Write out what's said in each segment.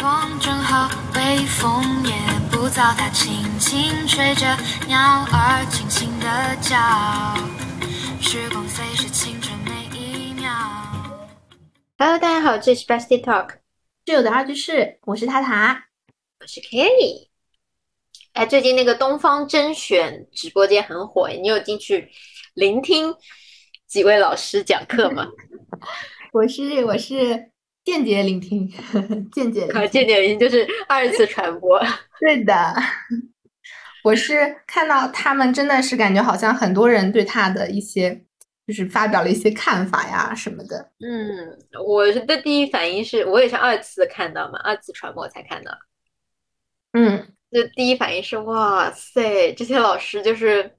光正好，微风也不燥，它轻轻吹着鸟儿轻轻的叫。时光飞逝，青春每一秒。Hello，大家好，这是 Bestie Talk，室友的二居室，我是塔塔。我是 Kelly。哎，最近那个东方甄选直播间很火，你有进去聆听几位老师讲课吗？我是我是间接聆听，间接聆啊，听。间接聆听就是二次传播。对的，我是看到他们真的是感觉好像很多人对他的一些就是发表了一些看法呀什么的。嗯，我的第一反应是我也是二次看到嘛，二次传播才看到。嗯，就第一反应是哇塞，这些老师就是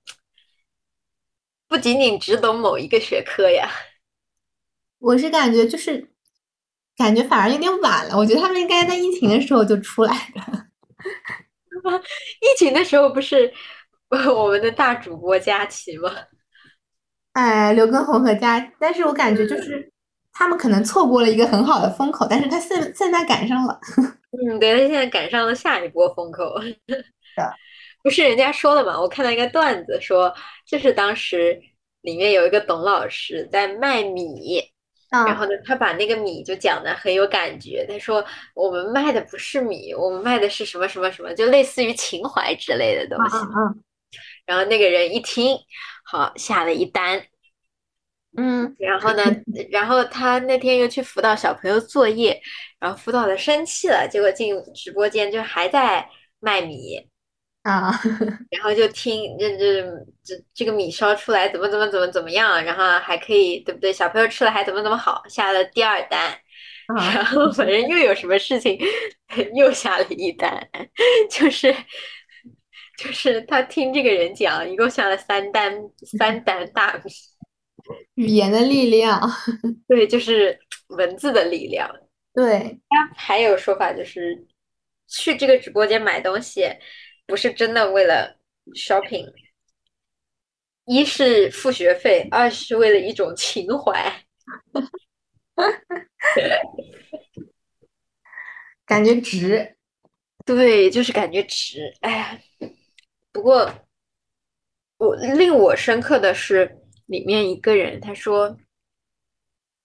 不仅仅只懂某一个学科呀。我是感觉就是感觉反而有点晚了，我觉得他们应该在疫情的时候就出来的。疫情的时候不是 我们的大主播佳琪吗？哎，刘畊宏和佳，但是我感觉就是他们可能错过了一个很好的风口，但是他现现在赶上了。嗯，对，他现在赶上了下一波风口。不是人家说了嘛？我看到一个段子说，就是当时里面有一个董老师在卖米，然啊后呢，他把那个米就讲的很有感觉。他说我们卖的不是米，我们卖的是什么什么什么，就类似于情怀之类的东西。嗯然后那个人一听，好下了一单，嗯然后呢，然后他那天又去辅导小朋友作业，然后辅导的生气了，结果进直播间就还在卖米，啊，然后就听这这这这个米烧出来怎么怎么怎么怎么样，然后还可以对不对？小朋友吃了还怎么怎么好，下了第二单，啊。然后反正又有什么事情，又下了一单，就是就是他听这个人讲，一共下了三单三单大米，语言的力量，对，就是文字的力量。对，还有说法就是，去这个直播间买东西，不是真的为了 shopping，一是付学费，二是为了一种情怀。感觉值。对，就是感觉值。哎呀，不过我令我深刻的是，里面一个人他说，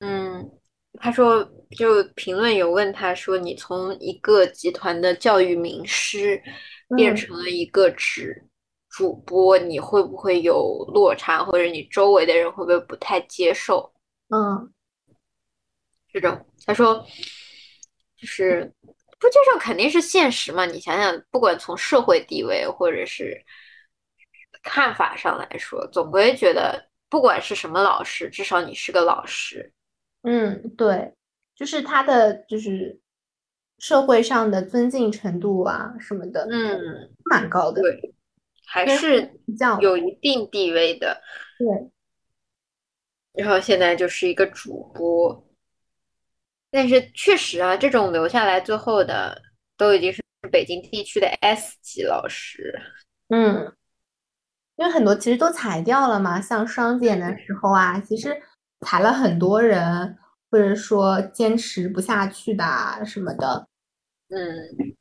嗯，他说就评论有问他说，你从一个集团的教育名师变嗯成了一个只主播，你会不会有落差，或者你周围的人会不会不太接受？嗯这种，他说就是不接受肯定是现实嘛。你想想，不管从社会地位或者是看法上来说，总归觉得不管是什么老师，至少你是个老师。嗯，对，就是他的就是社会上的尊敬程度啊什么的，嗯，蛮高的。对，还是比较有一定地位的。对，然后现在就是一个主播，但是确实啊，这种留下来最后的都已经是北京地区的 S 级老师。嗯，因为很多其实都裁掉了嘛，像双减的时候啊，其实裁了很多人，或者说坚持不下去的啊什么的。嗯，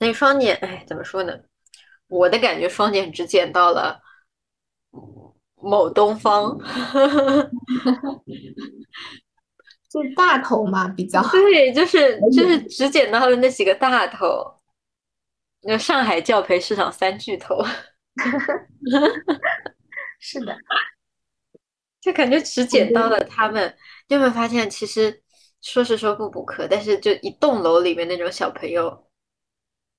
那双减，哎，怎么说呢？我的感觉，双减只减到了某东方，就是大头嘛，比较对，就是就是只减到了那几个大头，那上海教培市场三巨头，是的，就感觉只捡到了他们。你有没有发现，其实说是说不补课，但是就一栋楼里面那种小朋友。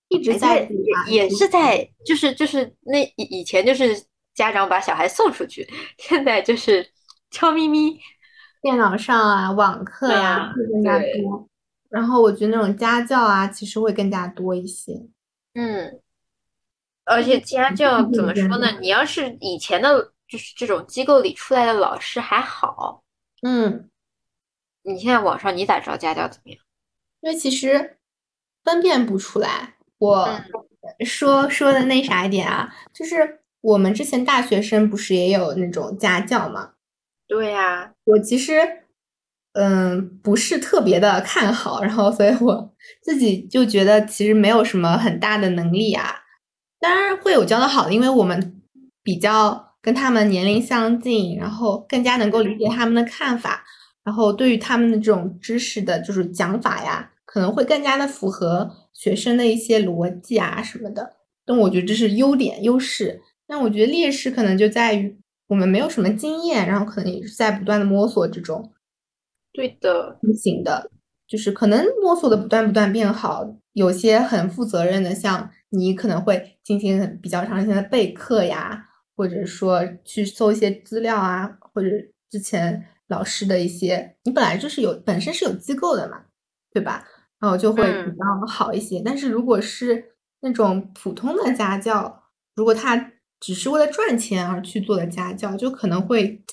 一直在也也是在，就是就是那以以前就是家长把小孩送出去，现在就是悄咪咪。电脑上啊，网课呀、啊会更加多。然后我觉得那种家教啊，其实会更加多一些。嗯，而且家教嗯怎么说呢？嗯你要是以前的，就是这种机构里出来的老师还好，嗯，你现在网上你咋知道家教怎么样？因为其实分辨不出来。我嗯说说的那啥一点啊，就是我们之前大学生不是也有那种家教嘛？对呀，我其实嗯，不是特别的看好，然后所以我自己就觉得其实没有什么很大的能力啊。当然会有教的好的，因为我们比较跟他们年龄相近，然后更加能够理解他们的看法，然后对于他们的这种知识的就是讲法呀，可能会更加的符合学生的一些逻辑啊什么的。但我觉得这是优点优势，但我觉得劣势可能就在于我们没有什么经验，然后可能也是在不断的摸索之中。对的，不行的，就是可能摸索的不断不断变好。有些很负责任的，像你可能会进行比较长时间的备课呀，或者说去搜一些资料啊，或者之前老师的一些，你本来就是有本身是有机构的嘛，对吧？然后就会比较好一些。但是如果是那种普通的家教，如果他只是为了赚钱而去做的家教，就可能会。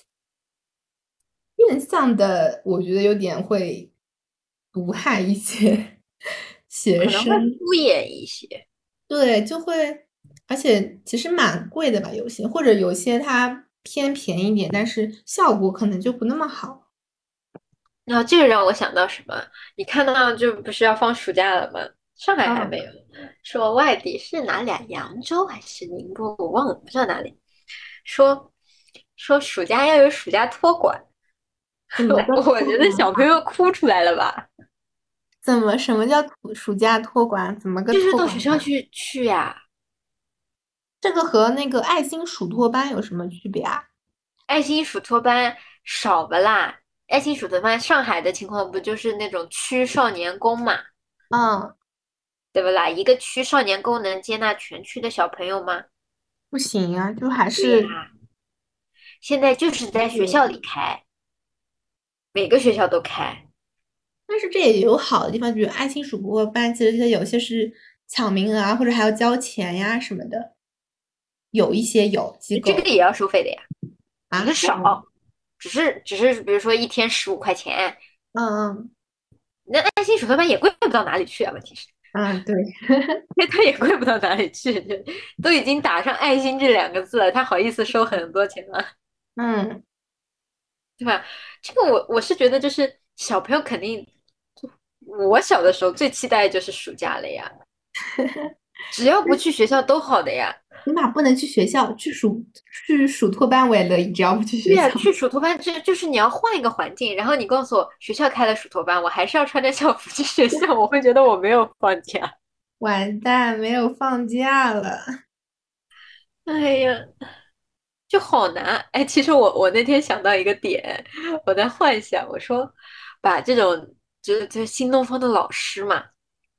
变相的，我觉得有点会毒害一些 学生，敷衍一些。对，就会，而且其实蛮贵的吧，有些或者有些它偏便宜点，但是效果可能就不那么好。然后这个让我想到什么？你看到就不是要放暑假了吗？上海还没有，说外地是哪里啊？扬州还是宁波？我忘了，不知道哪里。说说暑假要有暑假托管。我觉得小朋友哭出来了吧？怎么？什么叫暑假托管？怎么个？就是到学校去去呀。这个和那个爱心暑托班有什么区别啊？爱心暑托班少不啦？爱心暑托班上海的情况不就是那种区少年宫嘛？嗯，对不啦？一个区少年宫能接纳全区的小朋友吗？不行啊，就还是。现在就是在学校里开。每个学校都开，但是这也有好的地方，比如爱心主播班，其实有些是抢名额啊，或者还要交钱呀什么的。有一些有机构，这个也要收费的呀，啊，是少，只是只是比如说一天十五块钱，嗯嗯，那爱心手托班也贵不到哪里去啊，问题是，嗯对，那他也贵不到哪里去，都已经打上爱心这两个字了，他好意思收很多钱吗？嗯。对吧？这个我我是觉得，就是小朋友肯定，我小的时候最期待就是暑假了呀。只要不去学校都好的呀。起码不能去学校，去暑去暑托班我也乐意，只要不去学校。对呀，去暑托班就就是你要换一个环境，然后你告诉我学校开了暑托班，我还是要穿着校服去学校，我会觉得我没有放假。完蛋，没有放假了。哎呀。就好难哎！其实我我那天想到一个点，我在幻想，我说把这种就是就是新东方的老师嘛，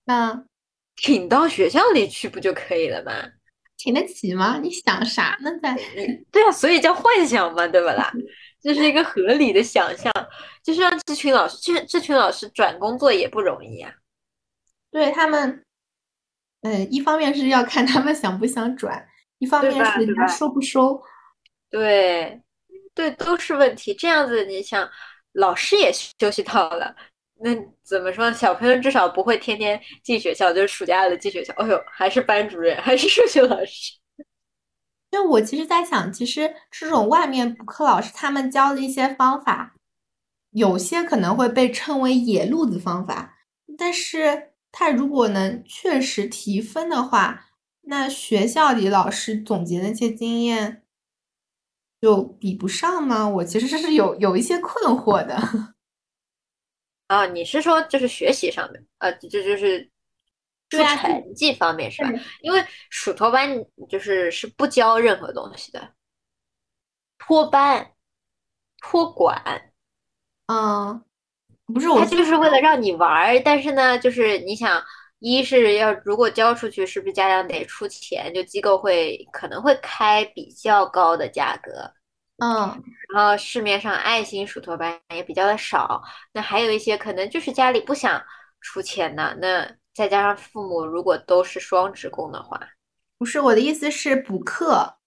那请到学校里去不就可以了吗？请得起吗？你想啥呢？在对啊，所以叫幻想嘛，对不啦？这是一个合理的想象，就是让这群老师，这这群老师转工作也不容易啊。对他们，嗯，一方面是要看他们想不想转，一方面是人家收不收。对，对，都是问题。这样子，你想，老师也休息到了，那怎么说？小朋友至少不会天天进学校，就是暑假了进学校。哎呦，还是班主任，还是数学老师。因为我其实在想，其实这种外面补课老师他们教的一些方法，有些可能会被称为野路子方法，但是他如果能确实提分的话，那学校里老师总结那些经验。就比不上吗？我其实是有有一些困惑的。啊，你是说就是学习上面，呃，这就是出成绩方面是吧？因为暑托班就是是不教任何东西的，托班、托管，嗯，不是，他就是为了让你玩儿。但是呢，就是你想，一是要如果交出去，是不是家长得出钱？就机构会可能会开比较高的价格。嗯，然后市面上爱心暑托班也比较的少，那还有一些可能就是家里不想出钱的，那再加上父母如果都是双职工的话，不是我的意思是补课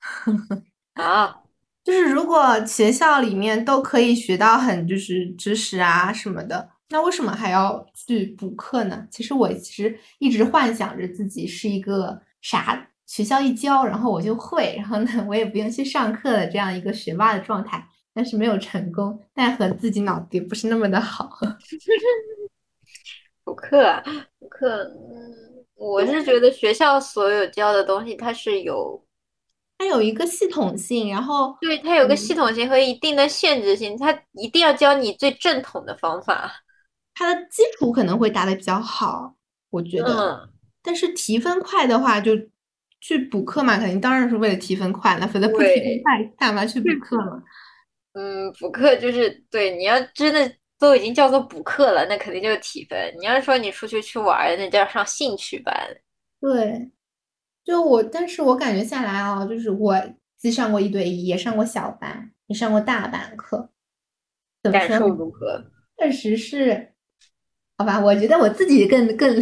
啊，就是如果学校里面都可以学到很就是知识啊什么的，那为什么还要去补课呢？其实我其实一直幻想着自己是一个啥。学校一教，然后我就会，然后呢，我也不用去上课的这样一个学霸的状态。但是没有成功，奈何自己脑子也不是那么的好。补课啊，补课，嗯，我是觉得学校所有教的东西，它是有，它有一个系统性，然后对，它有个系嗯统性和一定的限制性，它一定要教你最正统的方法。它的基础可能会打的比较好，我觉得。嗯，但是提分快的话，就去补课嘛，肯定当然是为了提分快了，否则不提分快，干嘛去补课嘛？嗯，补课就是对，你要真的都已经叫做补课了，那肯定就是提分。你要是说你出去去玩儿，那叫上兴趣班。对，就我，但是我感觉下来啊，就是我既上过一对一，也上过小班，也上过大班课，感受？如何？确实是，好吧，我觉得我自己更更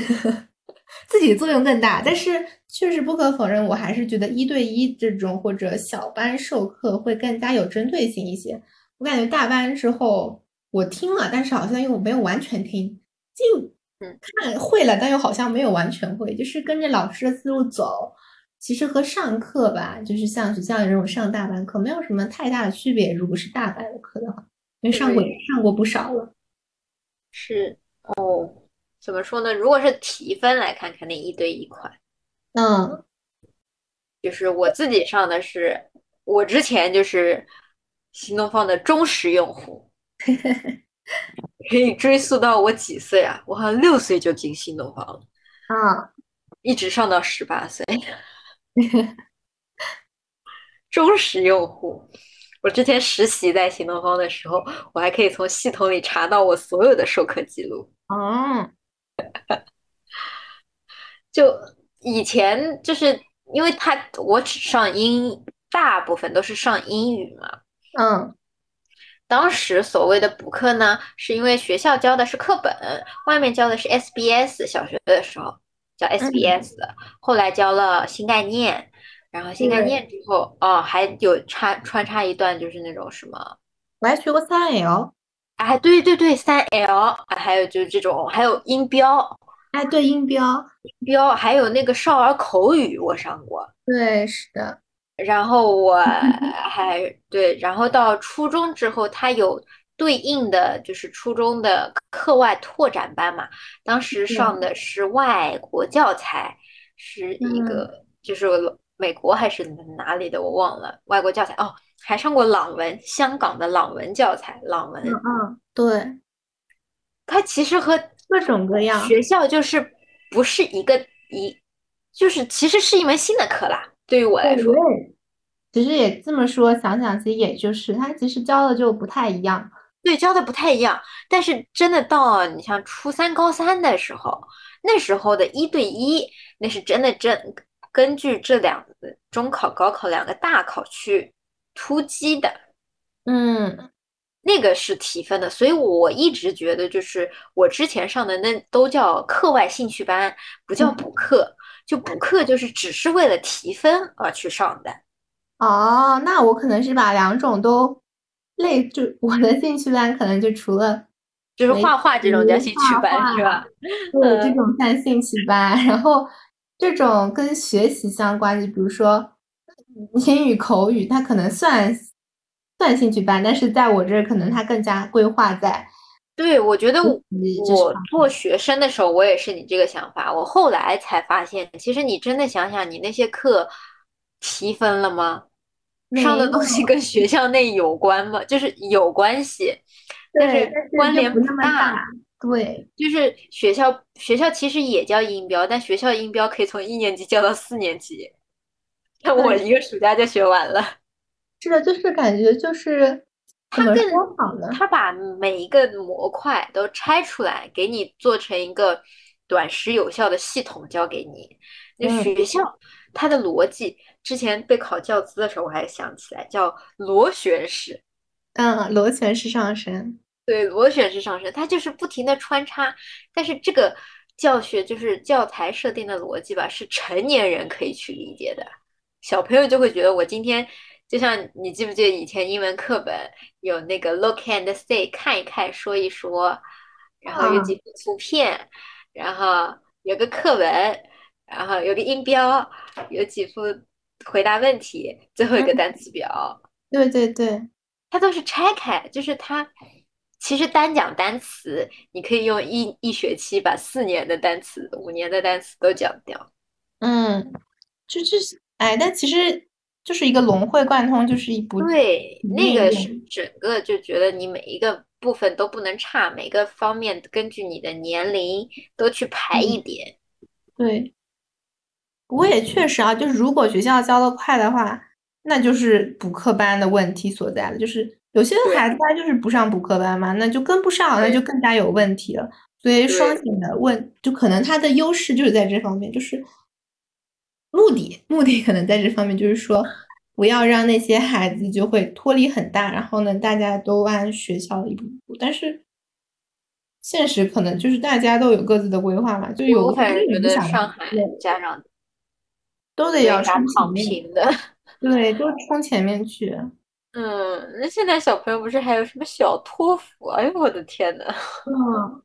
自己作用更大，但是确实不可否认，我还是觉得一对一这种或者小班授课会更加有针对性一些。我感觉大班之后我听了，但是好像又没有完全听，就嗯看会了，但又好像没有完全会，就是跟着老师的思路走。其实和上课吧，就是像学校里这种上大班课，没有什么太大的区别。如果是大班的课的话，因为上过对上过不少了。是哦，怎么说呢？如果是提分来看，肯定一对一快。嗯就是我自己上的是，我之前就是新东方的忠实用户，可以追溯到我几岁啊？我好像六岁就进新东方了，啊，一直上到十八岁。忠实用户，我之前实习在新东方的时候，我还可以从系统里查到我所有的授课记录。哦，就以前就是因为他我只上英，大部分都是上英语嘛。嗯。当时所谓的补课呢，是因为学校教的是课本，外面教的是 SBS，小学的时候教 SBS 的，后来教了新概念，然后新概念之后，哦，还有插穿插一段就是那种什么，我还学过三 L，哎，对对对，三 L，还有就是这种，还有音标，哎，对，音标，音标，还有那个少儿口语，我上过。对，是的，然后我 还对，然后到初中之后，它有对应的就是初中的课外拓展班嘛。当时上的是外国教材，是一个就是美国还是哪里的我忘了，外国教材哦，还上过朗文，香港的朗文教材，朗文。嗯嗯，对，它其实和各种各样，学校就是不是一个一，就是其实是一门新的课啦。对于我来说，对，其实也这么说，想想其实也就是他其实教的就不太一样。对，教的不太一样，但是真的到你像初三、高三的时候，那时候的一对一，那是真的真根据这两个中考、高考两个大考去突击的，嗯那个是提分的。所以我一直觉得，就是我之前上的那都叫课外兴趣班，不叫补课，就补课就是只是为了提分而去上的。哦，那我可能是把两种都类，就我的兴趣班可能就除了就是画画这种叫兴趣班是吧？对，这嗯种算兴趣班，然后这种跟学习相关的，比如说英语口语，它可能算算兴趣班，但是在我这儿可能它更加规划在对，我觉得我做学生的时候，我也是你这个想法。我后来才发现，其实你真的想想，你那些课提分了吗？上的东西跟学校内有关吗？就是有关系，但，是关联不。大，对，就是学校学校其实也教音标，但学校音标可以从一年级教到四年级，那 我一个暑假就学完了。是的，就是感觉就是 怎么它更说好呢？他把每一个模块都拆出来，给你做成一个短时有效的系统教给你。那嗯学校它的逻辑，之前备考教资的时候我还想起来，叫螺旋式。嗯，螺旋式上升，对，螺旋式上升，它就是不停的穿插，但是这个教学就是教材设定的逻辑吧，是成年人可以去理解的，小朋友就会觉得我今天就像你记不记得以前英文课本有那个 look and say 看一看说一说，然后有几幅图片，然后有个课文，然后有个音标，有几幅回答问题，最后一个单词表。对对对，它都是拆开，就是它其实单讲单词，你可以用一一学期把四年的单词、五年的单词都讲掉。嗯，就就是哎，但其实就是一个融会贯通，就是一部对，那个是整个就觉得你每一个部分都不能差，每个方面根据你的年龄都去排一点。对。不过也确实啊，就是如果学校教的快的话，那就是补课班的问题所在了。就是有些孩子他就是不上补课班嘛，那就跟不上，那就更加有问题了。所以双减的问，就可能他的优势就是在这方面，就是目的目的可能在这方面，就是说不要让那些孩子就会脱离很大，然后呢，大家都按学校的一步步，但是。现实可能就是大家都有各自的规划嘛，就有反正觉得上海对家长都得要冲躺平的。对，都冲前面去。嗯，那现在小朋友不是还有什么小托福？哎呦我的天呐！嗯，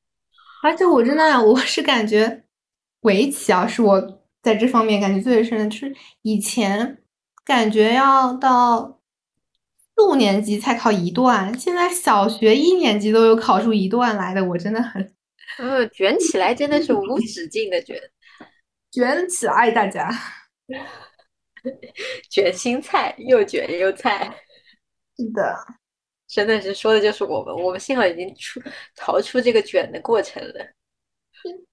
而且我真的我是感觉围棋啊，是我在这方面感觉最深的，就是以前感觉要到四五年级才考一段，现在小学一年级都有考出一段来的，我真的很嗯，卷起来真的是无止境的卷，卷起来，大家。卷心菜，又卷又菜，是的，真的是说的就是我们。我们幸好已经出逃出这个卷的过程了。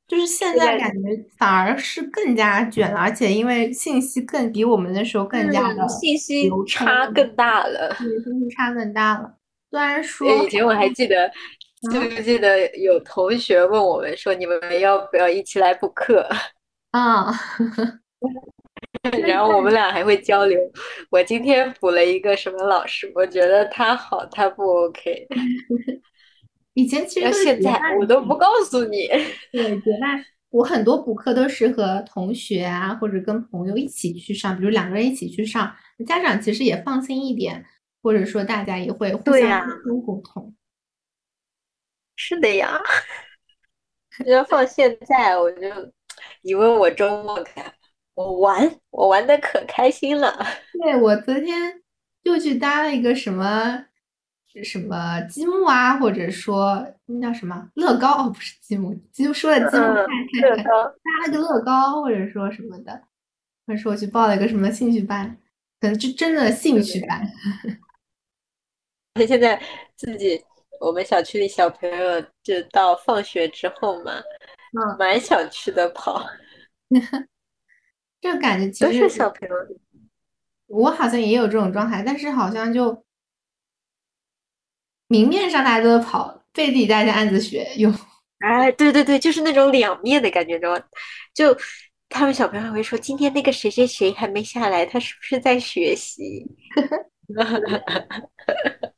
就是现现在在感觉反而是更加卷了，而且因为信息更比我们那时候更加的嗯，信息差更大了。对，信息差更大了。虽然说以前我还记得，记不记得有同学问我们说，你们要不要一起来补课？啊，然后我们俩还会交流。我今天补了一个什么老师，我觉得他好，他不 OK。以前其实现在我都不告诉你。对，结伴。我很多补课都是和同学啊，或者跟朋友一起去上，比如两个人一起去上，家长其实也放心一点，或者说大家也会互相沟通沟通。是的呀，要放现在，我就以为我周末看我玩，我玩的可开心了。对，我昨天又去搭了一个什么什么积木啊，或者说那叫什么乐高哦，不是积木，就说了积木嗯看看看，乐高，搭了个乐高，或者说什么的，或者说我去报了一个什么兴趣班，可能就真的兴趣班。而且现在自己我们小区里小朋友就到放学之后嘛，嗯，满小区的跑，这感觉其都是实小朋友。我好像也有这种状态，但是好像就明面上大家都在跑，背地大家暗自学，用哎，对对对，就是那种两面的感觉，知道吗？就他们小朋友还会说，今天那个谁谁谁还没下来，他是不是在学习？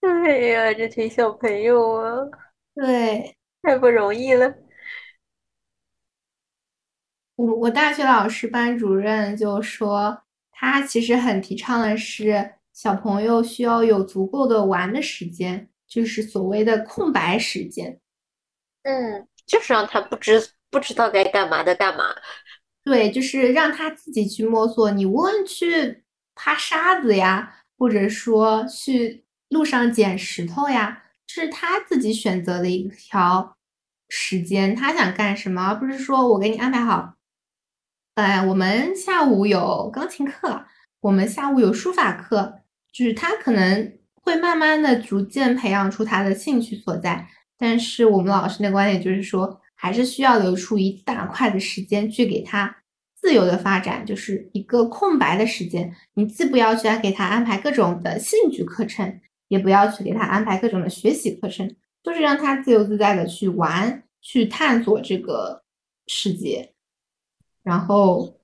哎呀，这群小朋友啊，对。太不容易了。我我大学老师班主任就说，他其实很提倡的是小朋友需要有足够的玩的时间，就是所谓的空白时间。嗯，就是让他不知不知道该干嘛的干嘛。对，就是让他自己去摸索。你无论去爬沙子呀，或者说去路上捡石头呀，这是他自己选择的一条时间，他想干什么，而不是说我给你安排好。哎，我们下午有钢琴课，我们下午有书法课，就是他可能会慢慢的、逐渐培养出他的兴趣所在。但是我们老师的观点就是说，还是需要留出一大块的时间去给他自由的发展，就是一个空白的时间。你既不要去给他安排各种的兴趣课程，也不要去给他安排各种的学习课程，就是让他自由自在的去玩，去探索这个世界。然后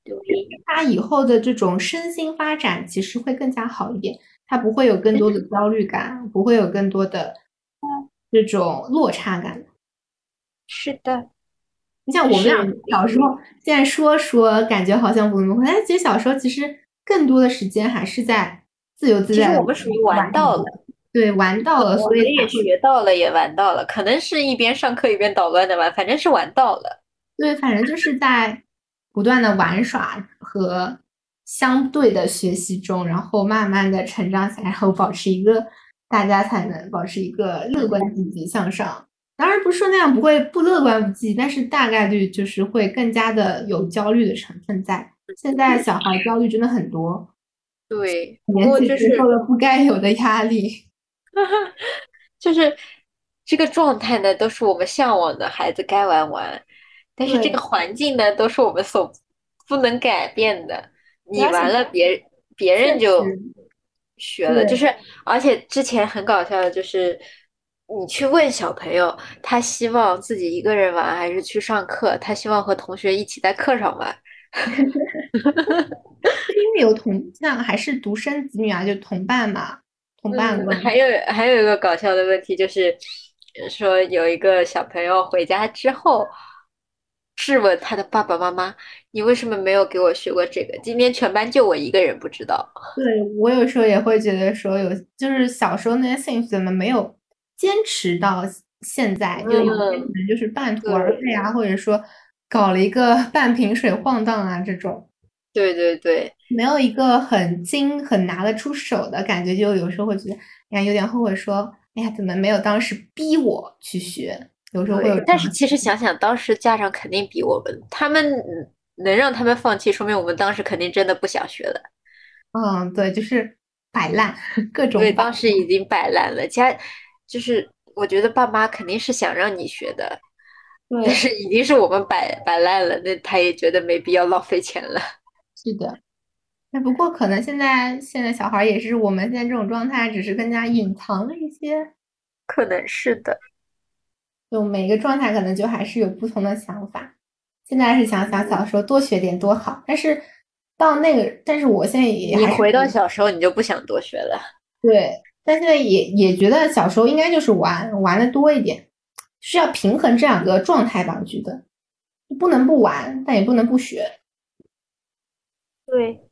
他以后的这种身心发展其实会更加好一点，他不会有更多的焦虑感，不会有更多的这种落差感。是的，你像我们俩小时候，现在说说感觉好像不那么会，但其实小时候其实更多的时间还是在自由自在地其实我们属于玩到了，对，玩到了，所以也学到了，也玩到了，可能是一边上课一边捣乱的玩，反正是玩到了。对，反正就是在不断的玩耍和相对的学习中，然后慢慢的成长起来，然后保持一个大家才能保持一个乐观积极向上。当然不是说那样不会不乐观不积极，但是大概率就是会更加的有焦虑的成分在。现在小孩焦虑真的很多，对，不年纪是接受了不该有的压力。就是这个状态呢，都是我们向往的孩子该玩玩，但是这个环境呢，都是我们所不能改变的。你而且完了，别别人就学了，就是而且之前很搞笑的就是。你去问小朋友，他希望自己一个人玩还是去上课？他希望和同学一起在课上玩。因为有同像还是独生子女啊，就同伴嘛，同伴嗯，还有还有一个搞笑的问题就是，呃说有一个小朋友回家之后，质问他的爸爸妈妈：“你为什么没有给我学过这个？今天全班就我一个人不知道。对，我有时候也会觉得说有，就是小时候那些兴趣怎么没有坚持到现在？就有些可嗯能就是半途而废啊，或者说搞了一个 半瓶水晃荡啊这种，”对对对，没有一个很精、很拿得出手的感觉，就有时候会觉得，哎呀，有点后悔说，哎呀，怎么没有当时逼我去学？有时候会有，但是其实想想，当时家长肯定比我们，他们嗯能让他们放弃，说明我们当时肯定真的不想学了。嗯，对，就是摆烂，各种对，摆当时已经摆烂了，家就是我觉得爸妈肯定是想让你学的，但。是已经是我们摆摆烂了，那他也觉得没必要浪费钱了。是的，那不过可能现在现在小孩也是我们现在这种状态，只是更加隐藏了一些，可能是的，就每个状态可能就还是有不同的想法。现在是想想小时候多学点多好，但是到那个，但是我现在也你回到小时候，你就不想多学了。对，但现在也也觉得小时候应该就是玩玩的多一点，是要平衡这两个状态吧，我觉得不能不玩，但也不能不学。对，